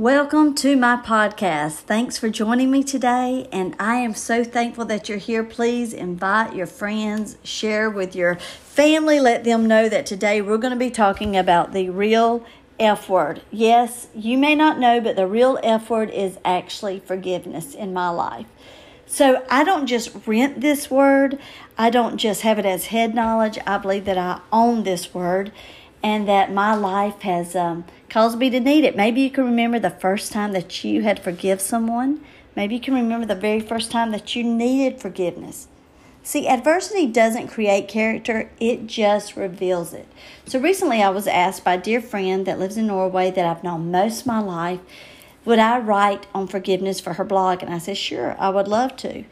Welcome to my podcast. Thanks for joining me today, and I am so thankful that you're here. Please invite your friends, share with your family, let them know that today we're going to be talking about the real F word. Yes, you may not know, but the real F word is actually forgiveness in my life. So I don't just rent this word, I don't just have it as head knowledge. I believe that I own this word and that my life has um, caused me to need it. Maybe you can remember the first time that you had forgive someone. Maybe you can remember the very first time that you needed forgiveness. See, adversity doesn't create character, it just reveals it. So recently I was asked by a dear friend that lives in Norway that I've known most of my life, would I write on forgiveness for her blog? And I said, sure, I would love to.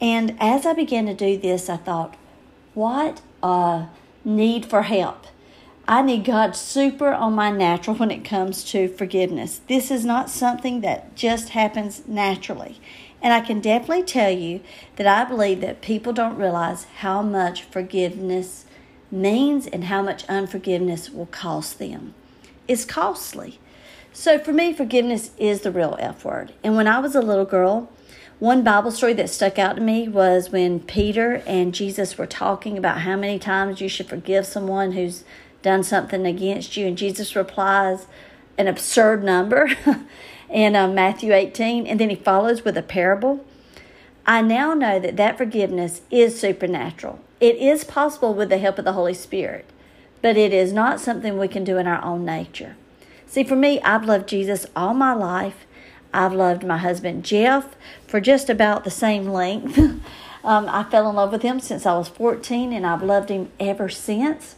And as I began to do this, I thought, what a need for help. I need God super on my natural when it comes to forgiveness. This is not something that just happens naturally. And I can definitely tell you that I believe that people don't realize how much forgiveness means and how much unforgiveness will cost them. It's costly. So for me, forgiveness is the real F word. And when I was a little girl, one Bible story that stuck out to me was when Peter and Jesus were talking about how many times you should forgive someone who's done something against you. And Jesus replies an absurd number in uh, Matthew 18, and then he follows with a parable. I now know that that forgiveness is supernatural. It is possible with the help of the Holy Spirit, but it is not something we can do in our own nature. See, for me, I've loved Jesus all my life. I've loved my husband Jeff for just about the same length. um, I fell in love with him since I was 14, and I've loved him ever since.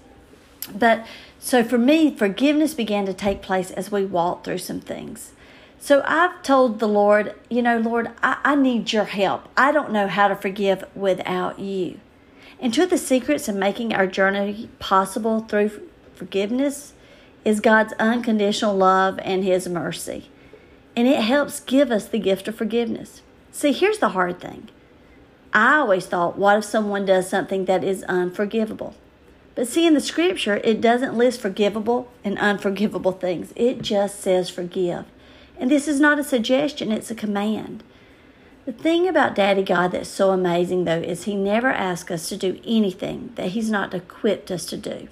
But so for me, forgiveness began to take place as we walked through some things. So I've told the Lord, you know, Lord, I, I need your help. I don't know how to forgive without you. And two of the secrets of making our journey possible through forgiveness is God's unconditional love and His mercy. And it helps give us the gift of forgiveness. See, here's the hard thing. I always thought, what if someone does something that is unforgivable? But see, in the scripture, it doesn't list forgivable and unforgivable things, it just says forgive. And this is not a suggestion, it's a command. The thing about Daddy God that's so amazing, though, is He never asks us to do anything that He's not equipped us to do.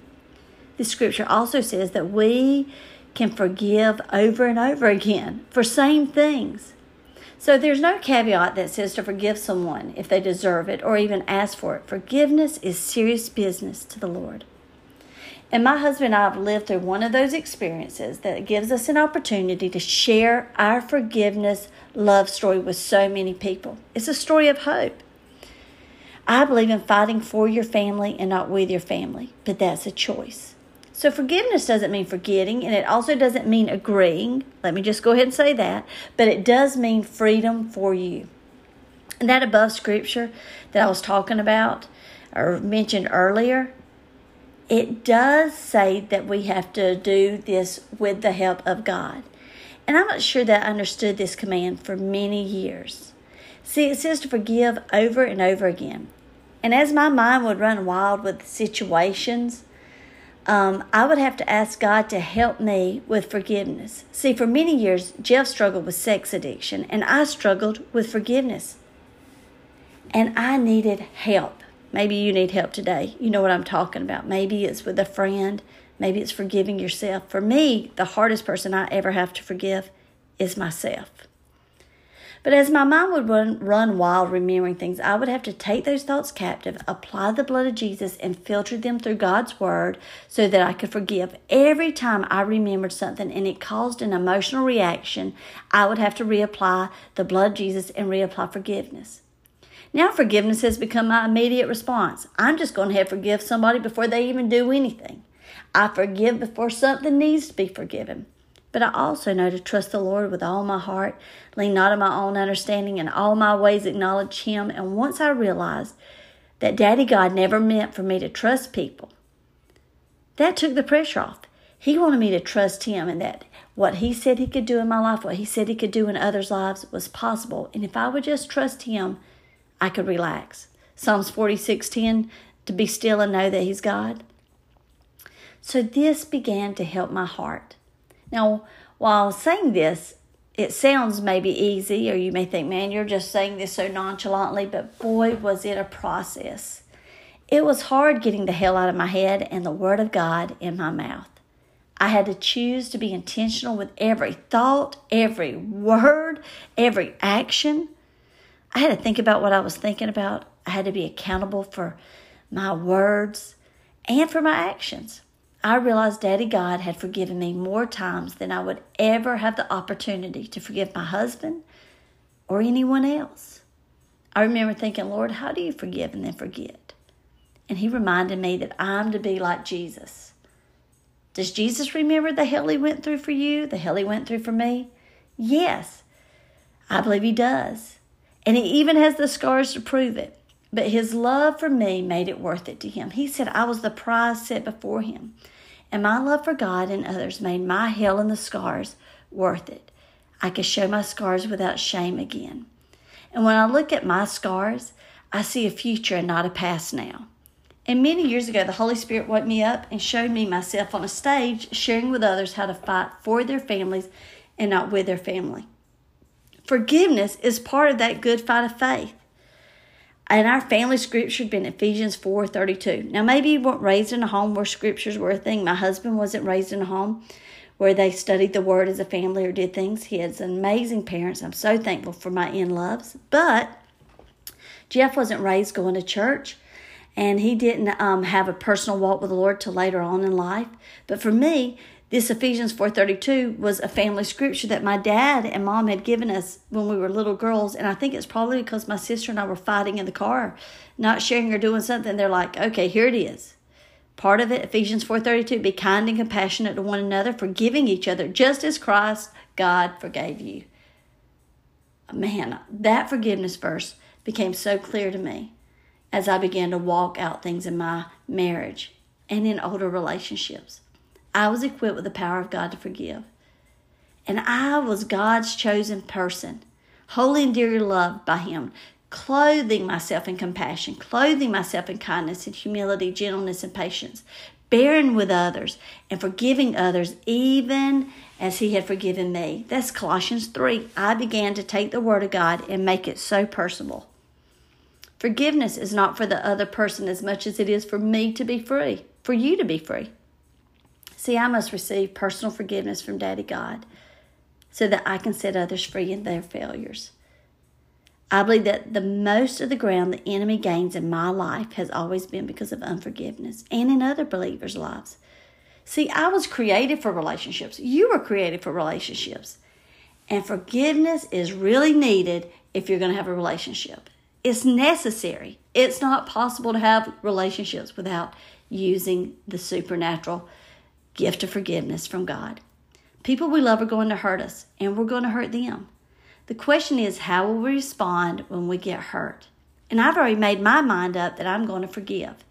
The scripture also says that we can forgive over and over again for same things. So there's no caveat that says to forgive someone if they deserve it or even ask for it. Forgiveness is serious business to the Lord. And my husband and I have lived through one of those experiences that gives us an opportunity to share our forgiveness love story with so many people. It's a story of hope. I believe in fighting for your family and not with your family, but that's a choice. So forgiveness doesn't mean forgetting, and it also doesn't mean agreeing. Let me just go ahead and say that. But it does mean freedom for you. And that above scripture that I was talking about or mentioned earlier, it does say that we have to do this with the help of God. And I'm not sure that I understood this command for many years. See, it says to forgive over and over again. And as my mind would run wild with situations, um, I would have to ask God to help me with forgiveness. See, for many years, Jeff struggled with sex addiction, and I struggled with forgiveness. And I needed help. Maybe you need help today. You know what I'm talking about. Maybe it's with a friend, maybe it's forgiving yourself. For me, the hardest person I ever have to forgive is myself. But as my mind would run, run wild remembering things, I would have to take those thoughts captive, apply the blood of Jesus, and filter them through God's Word so that I could forgive. Every time I remembered something and it caused an emotional reaction, I would have to reapply the blood of Jesus and reapply forgiveness. Now, forgiveness has become my immediate response. I'm just going to have forgive somebody before they even do anything. I forgive before something needs to be forgiven. But I also know to trust the Lord with all my heart, lean not on my own understanding, and all my ways acknowledge Him. And once I realized that Daddy God never meant for me to trust people, that took the pressure off. He wanted me to trust Him and that what He said He could do in my life, what He said He could do in others' lives was possible. And if I would just trust Him, I could relax. Psalms 46:10 to be still and know that He's God. So this began to help my heart. Now, while saying this, it sounds maybe easy, or you may think, man, you're just saying this so nonchalantly, but boy, was it a process. It was hard getting the hell out of my head and the Word of God in my mouth. I had to choose to be intentional with every thought, every word, every action. I had to think about what I was thinking about. I had to be accountable for my words and for my actions. I realized Daddy God had forgiven me more times than I would ever have the opportunity to forgive my husband or anyone else. I remember thinking, Lord, how do you forgive and then forget? And He reminded me that I'm to be like Jesus. Does Jesus remember the hell He went through for you, the hell He went through for me? Yes, I believe He does. And He even has the scars to prove it. But His love for me made it worth it to Him. He said I was the prize set before Him. And my love for God and others made my hell and the scars worth it. I could show my scars without shame again. And when I look at my scars, I see a future and not a past now. And many years ago, the Holy Spirit woke me up and showed me myself on a stage sharing with others how to fight for their families and not with their family. Forgiveness is part of that good fight of faith. And our family scripture had been Ephesians 4.32. Now, maybe you weren't raised in a home where scriptures were a thing. My husband wasn't raised in a home where they studied the word as a family or did things. He has amazing parents. I'm so thankful for my in-loves. But Jeff wasn't raised going to church and he didn't um, have a personal walk with the Lord till later on in life. But for me, this Ephesians 4:32 was a family scripture that my dad and mom had given us when we were little girls and I think it's probably because my sister and I were fighting in the car, not sharing or doing something. They're like, "Okay, here it is." Part of it, Ephesians 4:32, be kind and compassionate to one another, forgiving each other, just as Christ God forgave you. Man, that forgiveness verse became so clear to me as I began to walk out things in my marriage and in older relationships. I was equipped with the power of God to forgive. And I was God's chosen person, holy and dearly loved by Him, clothing myself in compassion, clothing myself in kindness and humility, gentleness and patience, bearing with others and forgiving others even as He had forgiven me. That's Colossians 3. I began to take the Word of God and make it so personal. Forgiveness is not for the other person as much as it is for me to be free, for you to be free. See, I must receive personal forgiveness from Daddy God so that I can set others free in their failures. I believe that the most of the ground the enemy gains in my life has always been because of unforgiveness and in other believers' lives. See, I was created for relationships. You were created for relationships. And forgiveness is really needed if you're going to have a relationship. It's necessary. It's not possible to have relationships without using the supernatural gift of forgiveness from God. People we love are going to hurt us, and we're going to hurt them. The question is, how will we respond when we get hurt? And I've already made my mind up that I'm going to forgive.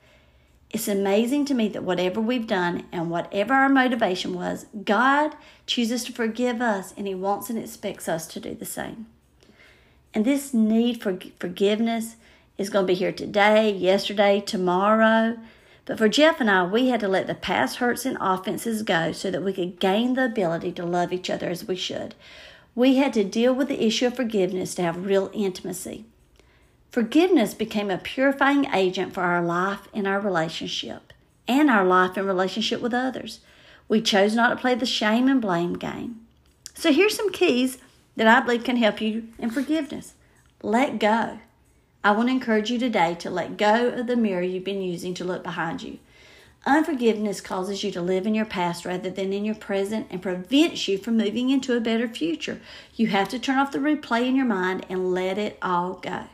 It's amazing to me that whatever we've done and whatever our motivation was, God chooses to forgive us and He wants and expects us to do the same. And this need for forgiveness is going to be here today, yesterday, tomorrow. But for Jeff and I, we had to let the past hurts and offenses go so that we could gain the ability to love each other as we should. We had to deal with the issue of forgiveness to have real intimacy. Forgiveness became a purifying agent for our life and our relationship, and our life and relationship with others. We chose not to play the shame and blame game. So here's some keys that I believe can help you in forgiveness. Let go. I want to encourage you today to let go of the mirror you've been using to look behind you. Unforgiveness causes you to live in your past rather than in your present and prevents you from moving into a better future. You have to turn off the replay in your mind and let it all go.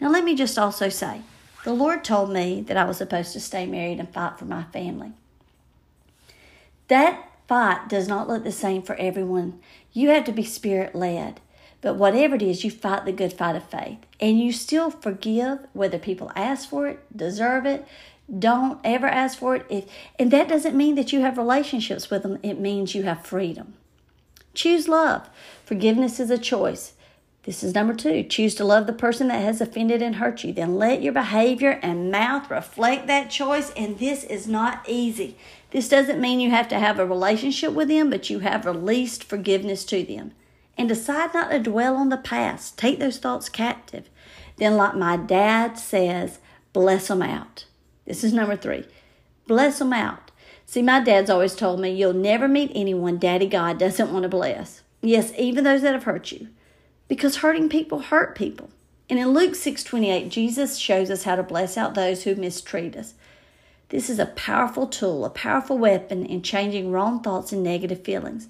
Now, let me just also say the Lord told me that I was supposed to stay married and fight for my family. That fight does not look the same for everyone. You have to be spirit led. But whatever it is, you fight the good fight of faith. And you still forgive whether people ask for it, deserve it, don't ever ask for it. If, and that doesn't mean that you have relationships with them, it means you have freedom. Choose love. Forgiveness is a choice. This is number two. Choose to love the person that has offended and hurt you. Then let your behavior and mouth reflect that choice. And this is not easy. This doesn't mean you have to have a relationship with them, but you have released forgiveness to them and decide not to dwell on the past. Take those thoughts captive. Then, like my dad says, bless them out. This is number three. Bless them out. See, my dad's always told me you'll never meet anyone Daddy God doesn't want to bless. Yes, even those that have hurt you. Because hurting people hurt people. And in Luke 6:28, Jesus shows us how to bless out those who mistreat us. This is a powerful tool, a powerful weapon in changing wrong thoughts and negative feelings.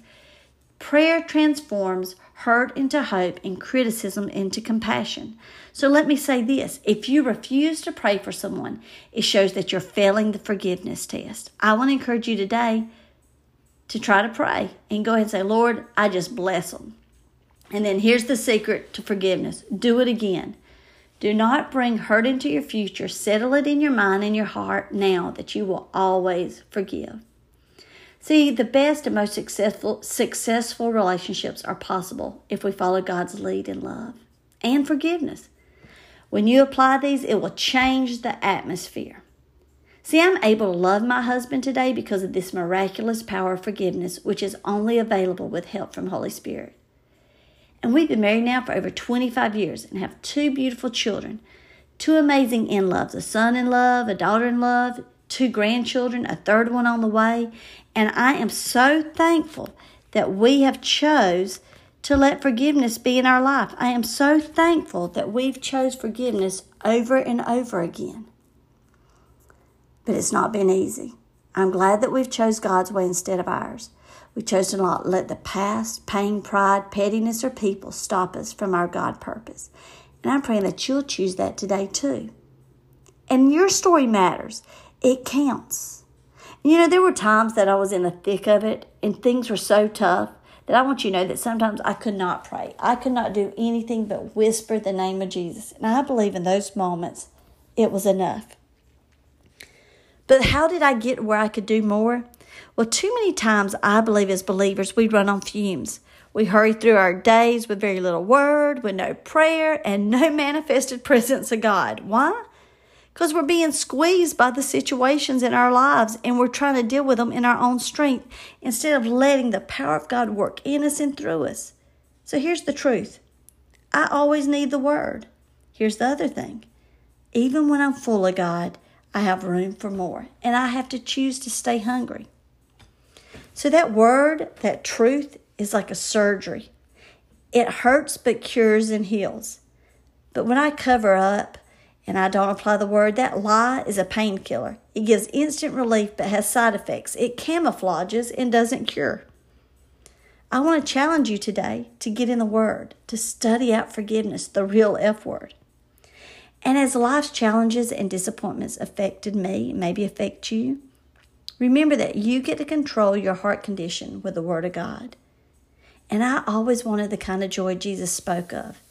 Prayer transforms hurt into hope and criticism into compassion. So let me say this if you refuse to pray for someone, it shows that you're failing the forgiveness test. I want to encourage you today to try to pray and go ahead and say, Lord, I just bless them. And then here's the secret to forgiveness do it again. Do not bring hurt into your future. Settle it in your mind and your heart now that you will always forgive. See, the best and most successful successful relationships are possible if we follow God's lead in love and forgiveness. When you apply these, it will change the atmosphere. See, I'm able to love my husband today because of this miraculous power of forgiveness, which is only available with help from Holy Spirit. And we've been married now for over 25 years and have two beautiful children, two amazing in loves, a son in love, a daughter in love, two grandchildren, a third one on the way. And I am so thankful that we have chose to let forgiveness be in our life. I am so thankful that we've chose forgiveness over and over again. But it's not been easy. I'm glad that we've chose God's way instead of ours. We chose to not let the past, pain, pride, pettiness, or people stop us from our God purpose. And I'm praying that you'll choose that today too. And your story matters, it counts. You know, there were times that I was in the thick of it and things were so tough that I want you to know that sometimes I could not pray. I could not do anything but whisper the name of Jesus. And I believe in those moments it was enough. But how did I get where I could do more? Well, too many times I believe as believers we run on fumes. We hurry through our days with very little word, with no prayer, and no manifested presence of God. Why? Because we're being squeezed by the situations in our lives and we're trying to deal with them in our own strength instead of letting the power of God work in us and through us. So here's the truth I always need the word. Here's the other thing even when I'm full of God, I have room for more, and I have to choose to stay hungry. So that word, that truth, is like a surgery. It hurts but cures and heals. But when I cover up and I don't apply the word, that lie is a painkiller. It gives instant relief but has side effects. It camouflages and doesn't cure. I want to challenge you today to get in the Word, to study out forgiveness, the real F word. And as life's challenges and disappointments affected me, maybe affect you, Remember that you get to control your heart condition with the Word of God. And I always wanted the kind of joy Jesus spoke of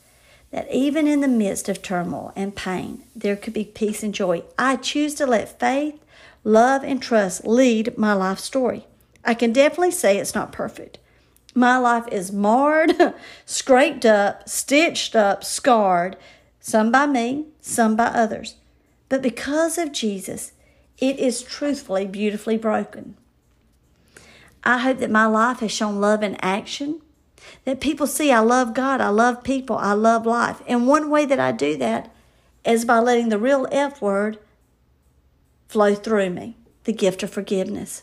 that even in the midst of turmoil and pain, there could be peace and joy. I choose to let faith, love, and trust lead my life story. I can definitely say it's not perfect. My life is marred, scraped up, stitched up, scarred, some by me, some by others. But because of Jesus, it is truthfully beautifully broken. I hope that my life has shown love in action, that people see I love God, I love people, I love life. And one way that I do that is by letting the real F word flow through me the gift of forgiveness.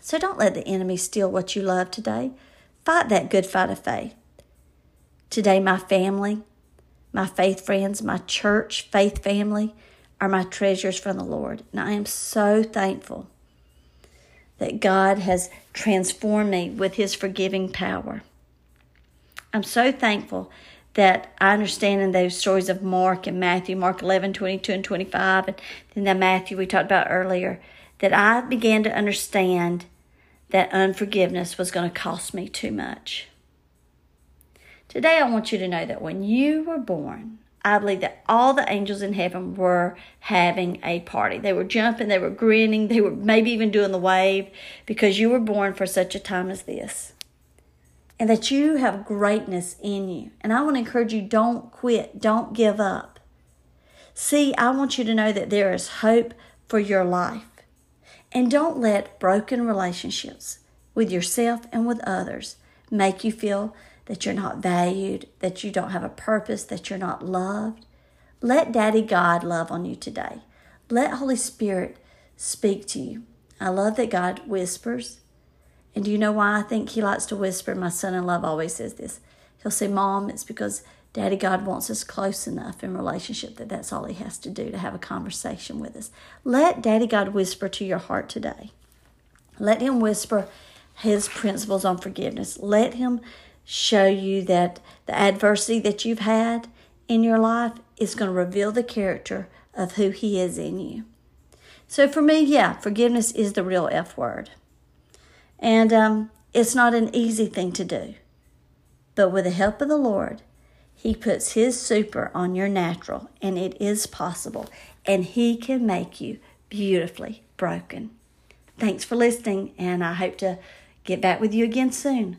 So don't let the enemy steal what you love today. Fight that good fight of faith. Today, my family, my faith friends, my church faith family, are my treasures from the Lord. And I am so thankful that God has transformed me with His forgiving power. I'm so thankful that I understand in those stories of Mark and Matthew, Mark 11, 22 and 25, and then the Matthew we talked about earlier, that I began to understand that unforgiveness was going to cost me too much. Today, I want you to know that when you were born, I believe that all the angels in heaven were having a party. They were jumping, they were grinning, they were maybe even doing the wave because you were born for such a time as this. And that you have greatness in you. And I want to encourage you don't quit, don't give up. See, I want you to know that there is hope for your life. And don't let broken relationships with yourself and with others make you feel that you're not valued, that you don't have a purpose, that you're not loved, let Daddy God love on you today. Let Holy Spirit speak to you. I love that God whispers. And do you know why I think He likes to whisper? My son in love always says this. He'll say, Mom, it's because Daddy God wants us close enough in relationship that that's all He has to do to have a conversation with us. Let Daddy God whisper to your heart today. Let Him whisper His principles on forgiveness. Let Him show you that the adversity that you've had in your life is going to reveal the character of who He is in you. So for me, yeah, forgiveness is the real F word. And um, it's not an easy thing to do. But with the help of the Lord, He puts His super on your natural, and it is possible. And He can make you beautifully broken. Thanks for listening, and I hope to get back with you again soon.